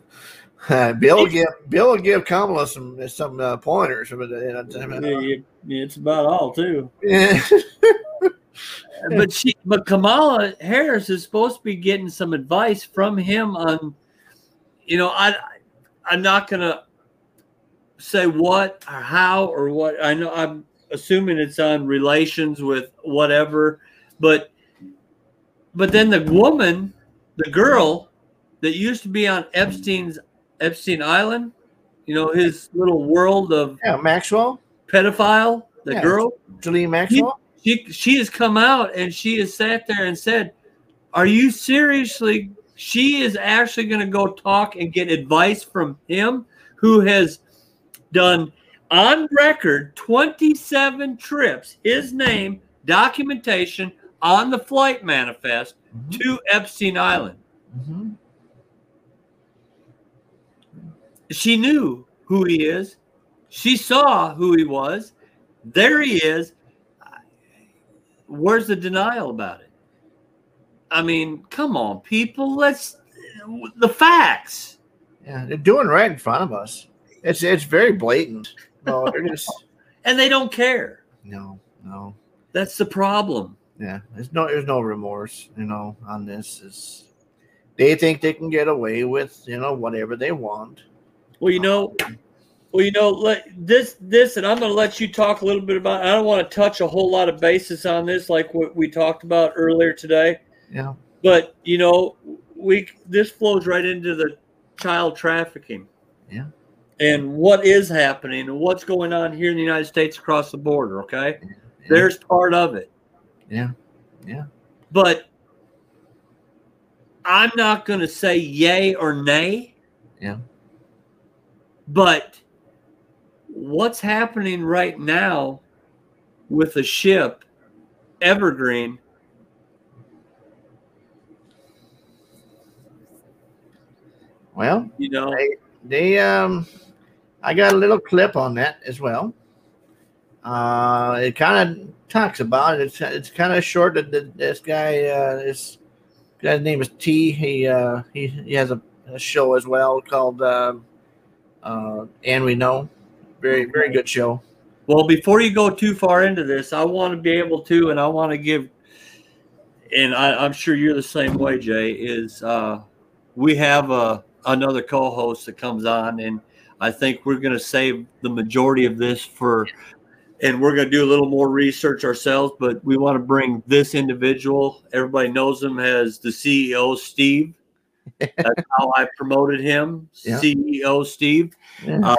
Uh, Bill will give Bill will give Kamala some some uh, pointers. But, uh, Yeah, yeah, it's about all too. yeah. (laughs) but she but Kamala Harris is supposed to be getting some advice from him on you know I I'm not gonna say what or how or what I know I'm assuming it's on relations with whatever but but then the woman the girl that used to be on Epstein's Epstein Island you know his little world of yeah, Maxwell, pedophile the Yeah. girl Julie Maxwell. she she has come out and she has sat there and said, "Are you seriously?" She is actually going to go talk and get advice from him, who has done on record 27 trips, his name, documentation on the flight manifest to Epstein Island. Mhm. She knew who he is. She saw who he was. There he is. Where's the denial about it? I mean, come on, people. Let's the facts. Yeah, they're doing right in front of us. It's it's very blatant. No, they're (laughs) just And they don't care. no, no. That's the problem. Yeah, there's no there's no remorse, you know, on this. Is they think they can get away with you know whatever they want. Well, you know, well, you know, let this this, and I'm going to let you talk a little bit about. I don't want to touch a whole lot of bases on this, like what we talked about earlier today. Yeah, But you know, we this flows right into the child trafficking. Yeah. And what is happening and what's going on here in the United States across the border? Okay, there's part of it. yeah, yeah. but I'm not going to say yay or nay. Yeah. But what's happening right now with the ship Evergreen? Well, You know, They- they um, I got a little clip on that as well. Uh, it kind of talks about it. It's it's kind of short. That this guy, uh, this guy's name is T. He uh, he he has a, a show as well called uh, uh, and we know. Very very good show. Well, before you go too far into this, I want to be able to, and I want to give, and I, I'm sure you're the same way, Jay. Is uh, we have a another co-host that comes on, and I think we're going to save the majority of this for, and we're going to do a little more research ourselves. But we want to bring this individual. Everybody knows him as the CEO, Steve. (laughs) That's how I promoted him, Yeah. CEO Steve Yeah. Uh,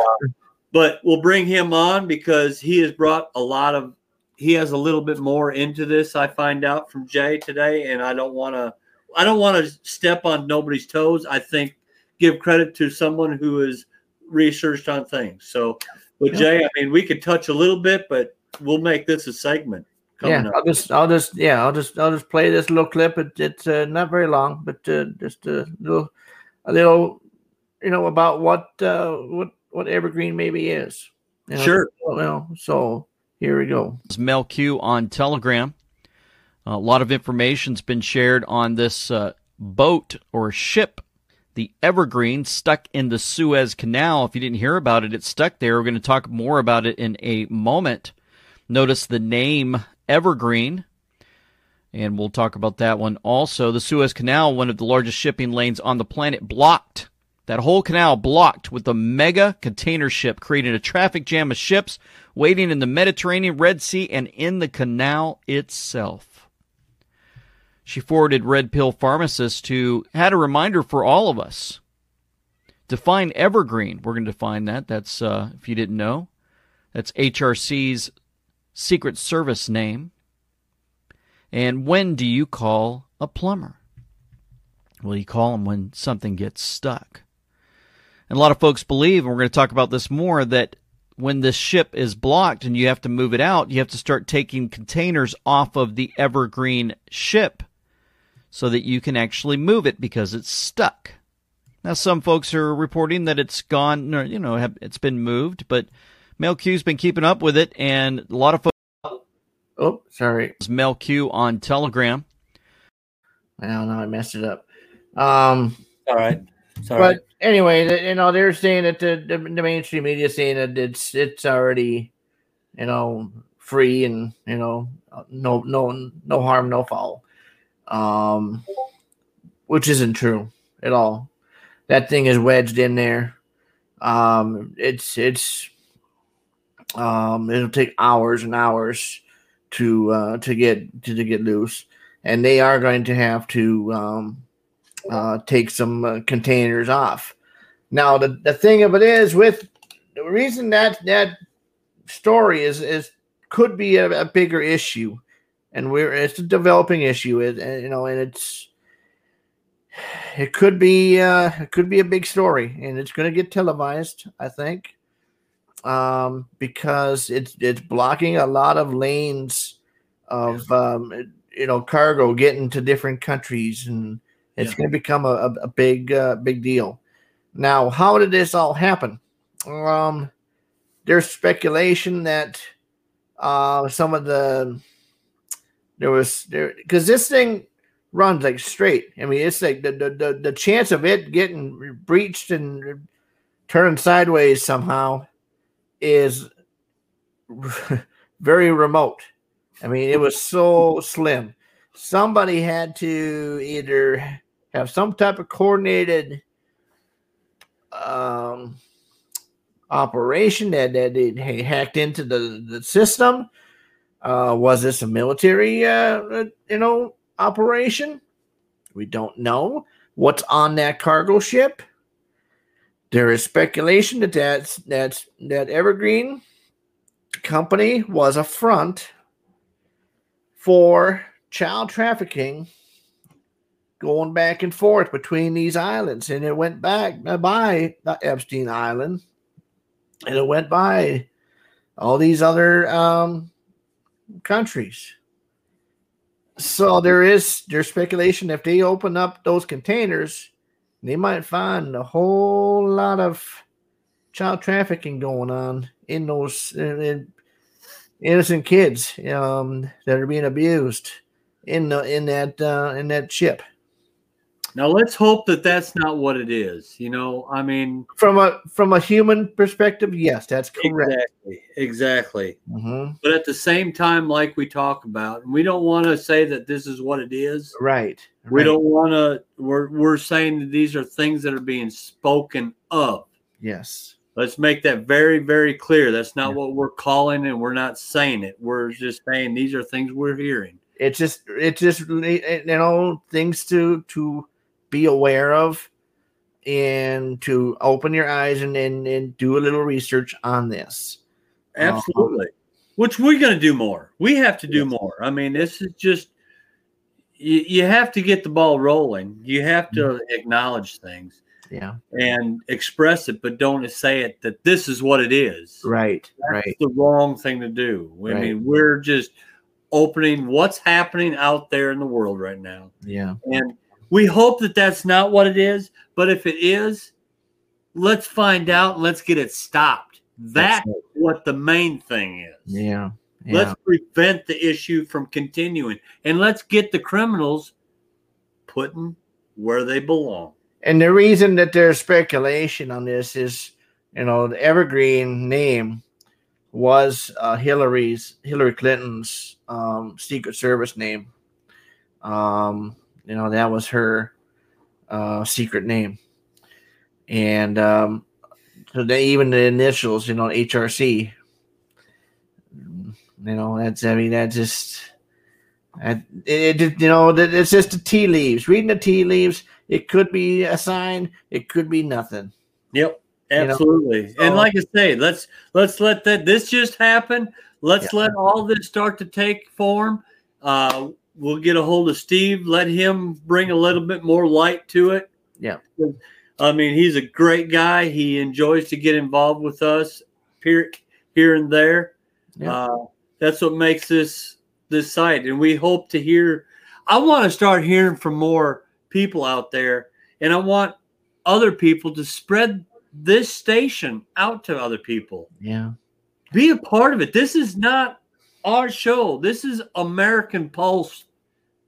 but we'll bring him on because he has brought a lot of he has a little bit more into this i find out from jay today and i don't want to i don't want to step on nobody's toes i think give credit to someone who has researched on things so but jay i mean we could touch a little bit but we'll make this a segment coming yeah, up I'll just, I'll just, yeah, I'll just, I'll just play this little clip. It, it's uh, not very long, but uh, just a little, a little, you know, about what, uh, what, what Evergreen maybe is. You know, Sure. Well, so here we go. It's Mel Q on Telegram. A lot of information's been shared on this uh, boat or ship, the Evergreen, stuck in the Suez Canal. If you didn't hear about it, it's stuck there. We're going to talk more about it in a moment. Notice the name Evergreen, and we'll talk about that one also. The Suez Canal, one of the largest shipping lanes on the planet, blocked. That whole canal blocked with a mega container ship, creating a traffic jam of ships waiting in the Mediterranean, Red Sea, and in the canal itself. She forwarded Red Pill Pharmacist who had a reminder for all of us. Define evergreen. We're going to define that. That's, uh, if you didn't know, that's HRC's Secret Service name. And when do you call a plumber? Well, you call them when something gets stuck. And a lot of folks believe, and we're going to talk about this more, that when this ship is blocked and you have to move it out, you have to start taking containers off of the Evergreen ship so that you can actually move it because it's stuck. Now, some folks are reporting that it's gone, or, you know, have, it's been moved, but Mel Q's been keeping up with it, and a lot of folks. Oh, sorry. Mel Q on Telegram. Well, no, I messed it up. Um, all right sorry but anyway, you know, they're saying that the, the, the mainstream media is saying that it's it's already, you know, free and you know, no no no harm, no foul, um, which isn't true at all. That thing is wedged in there. Um, it's it's um, it'll take hours and hours to uh, to get to, to get loose, and they are going to have to um, uh, take some uh, containers off. Now, the, the thing of it is, with the reason that that story is is could be a, a bigger issue, and we're it's a developing issue, it, and, you know, and it's it could be uh, it could be a big story, and it's going to get televised, I think, um, because it's it's blocking a lot of lanes of um, you know cargo getting to different countries and it's Yeah. going to become a, a, a big, uh, big deal. Now, how did this all happen? Um, there's speculation that uh, some of the there was there because this thing runs like straight. I mean, it's like the, the the the chance of it getting breached and turned sideways somehow is (laughs) very remote. I mean, it was so slim. Somebody had to either have some type of coordinated um, operation that, that it hacked into the, the system. Uh, was this a military, uh, uh, you know, operation? We don't know what's on that cargo ship. There is speculation that that's, that's that Evergreen company was a front for child trafficking going back and forth between these islands. And it went back by the Epstein Island and it went by all these other um, countries. So there is there's speculation if they open up those containers, they might find a whole lot of child trafficking going on in those in, in innocent kids um, that are being abused in the, in that uh, in that ship. Now let's hope that that's not what it is. You know, I mean, from a from a human perspective, yes, that's correct. Exactly. Exactly. Mm-hmm. But at the same time, like we talk about, we don't want to say that this is what it is. Right. We right. don't want to. We're we're saying that these are things that are being spoken of. Yes. Let's make that very very clear. That's not yeah. what we're calling, and we're not saying it. We're just saying these are things we're hearing. It's just it's just you know things to to be aware of and to open your eyes and, and, and do a little research on this. Absolutely. Um, Which we're going to do more. We have to do yes. more. I mean, this is just, you, you have to get the ball rolling. You have to mm-hmm. acknowledge things. Yeah. And express it, but don't say it that this is what it is. Right. That's right. the wrong thing to do. I Right. mean, we're just opening what's happening out there in the world right now. Yeah. And we hope that that's not what it is. But if it is, let's find out let's get it stopped. That's right. what the main thing is. Yeah. Yeah. Let's prevent the issue from continuing and let's get the criminals putting where they belong. and the reason that there's speculation on this is, you know, the Evergreen name was uh, Hillary's Hillary Clinton's um, Secret Service name. Um, you know, that was her uh, secret name, and um, so they even the initials, you know, HRC. You know, that's I mean, that just. It, it, it, you know, it's just the tea leaves. Reading the tea leaves, it could be a sign, it could be nothing. Yep, You know, absolutely. and like I say, let's let's let that this just happen. Let's Yeah. let all this start to take form. Uh, we'll get a hold of Steve. Let him bring a little bit more light to it. Yeah. I mean, he's a great guy. He enjoys to get involved with us here, here and there. Yeah. Uh, that's what makes this this site, and we hope to hear. I want to start hearing from more people out there, and I want other people to spread this station out to other people. Yeah. Be a part of it. This is not our show. This is American Pulse.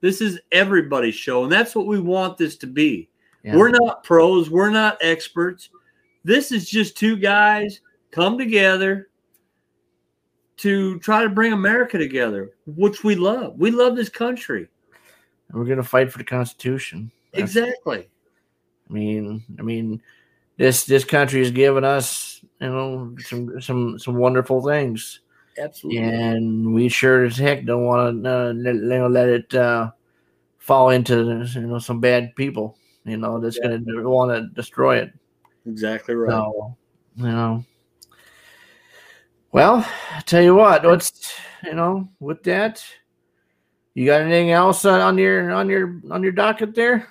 This is everybody's show, and that's what we want this to be. Yeah. We're not pros. We're not experts. This is just two guys come together to try to bring America together, which we love. We love this country. We're gonna fight for the Constitution. That's- Exactly. I mean, I mean, this this country has given us, you know, some some some wonderful things, Absolutely. and we sure as heck don't want to uh, let, you know, let it uh, fall into you know some bad people, you know, that's gonna want to destroy it. Exactly right. So, you know. Well, I tell you what, what's you know, with that, you got anything else on your on your on your docket there?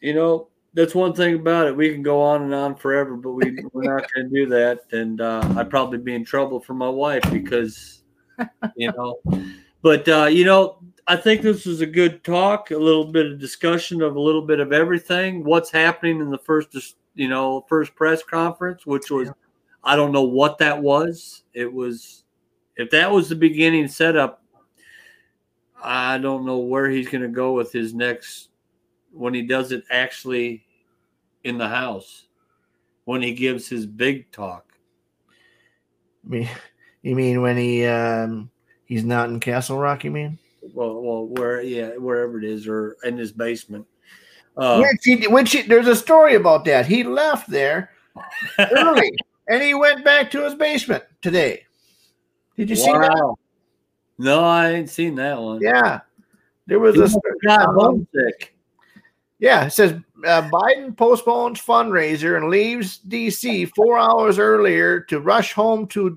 You know, that's one thing about it. We can go on and on forever, but we, we're not (laughs) going to do that. And uh, I'd probably be in trouble for my wife because, you know, but, uh, you know, I think this was a good talk, a little bit of discussion of a little bit of everything. What's happening in the first, you know, first press conference, which was I don't know what that was. It was if that was the beginning setup. I don't know where he's going to go with his next when he does it actually in the house when he gives his big talk. I mean, (laughs) you mean when he um he's not in Castle Rock? You mean? Well, well, where yeah, wherever it is, or in his basement. Uh, which he, which he, there's a story about that. He left there (laughs) early and he went back to his basement today. Did you see that? No, I ain't seen that one. Yeah, there was He a got homesick. Yeah. It says uh, Biden postpones fundraiser and leaves D.C. four hours earlier to rush home to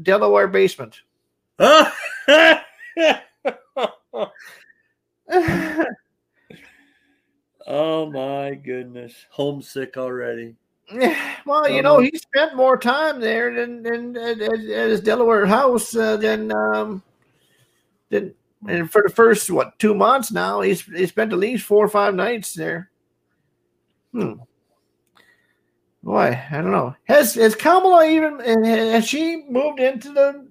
Delaware basement. (laughs) oh my goodness, homesick already. (sighs) well, you know, he spent more time there than, than at, at, at his Delaware house uh, than um, than and for the first what two months now he's he spent at least four or five nights there. Hmm. Boy, I don't know. Has has Kamala even has she moved into the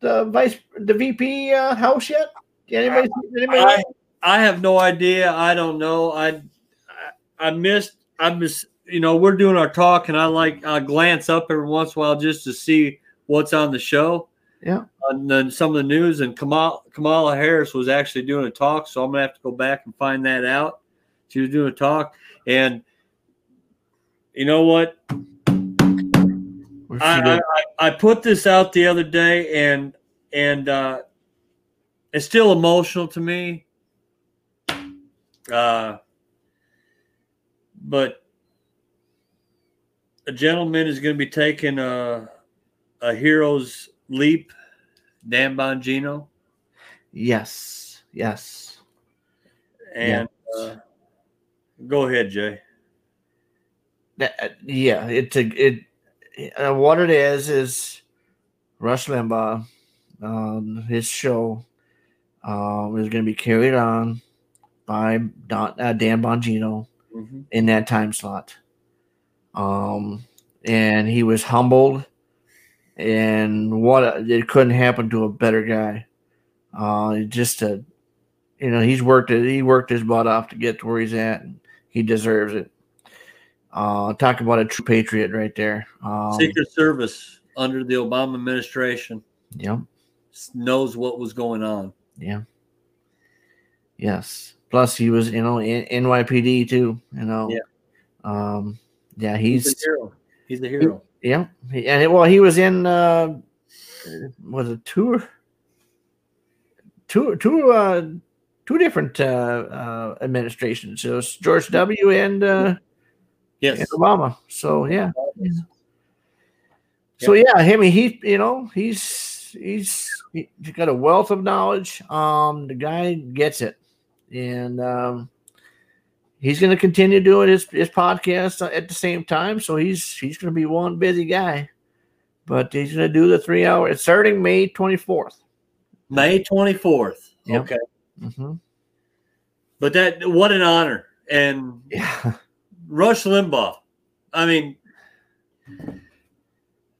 the vice the VP uh, house yet? Anybody? anybody I, I have no idea. I don't know. I I, I missed. I miss. You know, we're doing our talk, and I like I glance up every once in a while just to see what's on the show. Yeah. And then some of the news, and Kamala, Kamala Harris was actually doing a talk, so I'm gonna have to go back and find that out. She was doing a talk, and you know what? I. I, I put this out the other day, and and uh, it's still emotional to me. Uh, but a gentleman is going to be taking a a hero's leap, Dan Bongino, yes, yes. and uh, go ahead, Jay. That, uh, yeah, it's a it. Uh, what it is is Rush Limbaugh, um, his show, um, is going to be carried on by Don, uh, Dan Bongino Mm-hmm. in that time slot. Um, and he was humbled, and what a, it couldn't happen to a better guy. Uh, just a, you know, he's worked it. He worked his butt off to get to where he's at. And he deserves it. Uh, talk about a true patriot right there. Um, Secret Service under the Obama administration Yep. knows what was going on. Yeah. Yes. Plus, he was, you know, in NYPD too. You know. Yeah. Um. Yeah. He's, He's. a hero. He's a hero. Yeah. And it, well, he was in. uh Was it two? Two. Two. Uh, two different uh, uh administrations. So it's George W. and uh, Yes. and Obama. So yeah. So yeah, I mean he, you know, he's he's he's got a wealth of knowledge. Um, the guy gets it, and um, he's going to continue doing his his podcast at the same time. So he's he's going to be one busy guy, but he's going to do the three hour. It's starting May twenty fourth. May 24th. Yep. Okay. Mm-hmm. But that what an honor. And Yeah, (laughs) Rush Limbaugh. I mean,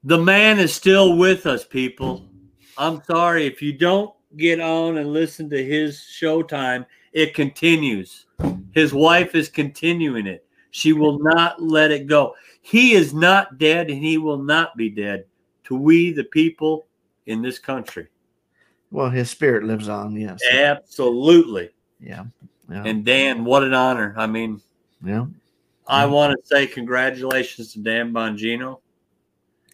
the man is still with us, people. I'm sorry if you don't get on and listen to his showtime, it continues. His wife is continuing it. She will not let it go. He is not dead and he will not be dead to we, the people in this country. well, his spirit lives on. Yes, Absolutely. yeah, yeah, And Dan, what an honor. I mean, yeah. I want to say congratulations to Dan Bongino.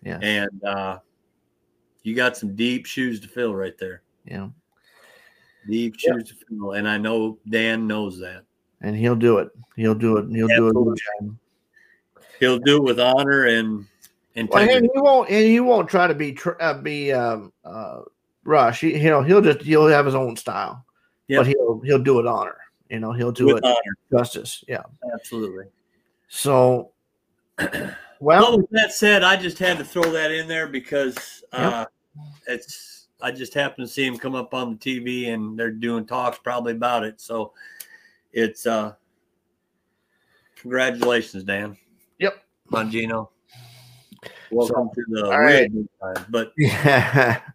yeah. And uh, you got some deep shoes to fill right there. yeah. Deep shoes to fill. And I know Dan knows that. And he'll do it. He'll do it. He'll do a good. He'll do it with honor and Well, and he won't. And he won't try to be tr- uh, be um, uh, Rush. He, he'll he'll just he'll have his own style, Yep. but he'll he'll do it honor. You know, he'll do with it honor. justice. Yeah. Absolutely. So, (clears throat) Well, well, with that said, I just had to throw that in there because uh, it's I just happened to see him come up on the TV and they're doing talks probably about it. So it's uh congratulations, Dan. Yep. Bongino. Welcome to the all right. time. But Yeah. (laughs)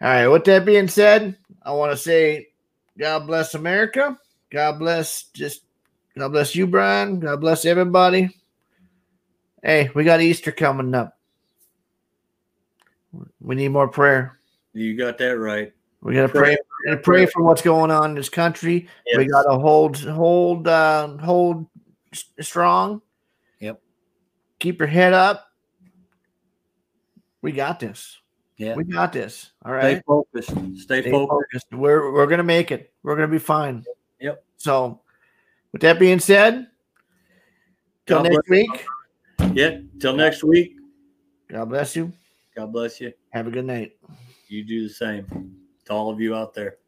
All right. With that being said, I want to say, God bless America. God bless just God bless you, Brian. God bless everybody. Hey, we got Easter coming up. We need more prayer. you got that right. We gotta pray. We gotta pray for what's going on in this country. We gotta hold, hold, uh, hold strong. Yep. Keep your head up. We got this. Yeah. We got this. All right. Stay focused. Stay Stay focused. focused. We're we're gonna make it. We're gonna be fine. Yep. So, with that being said, till God next week. Yeah. Till next week. God bless you. God bless you. Have a good night. You do the same to all of you out there.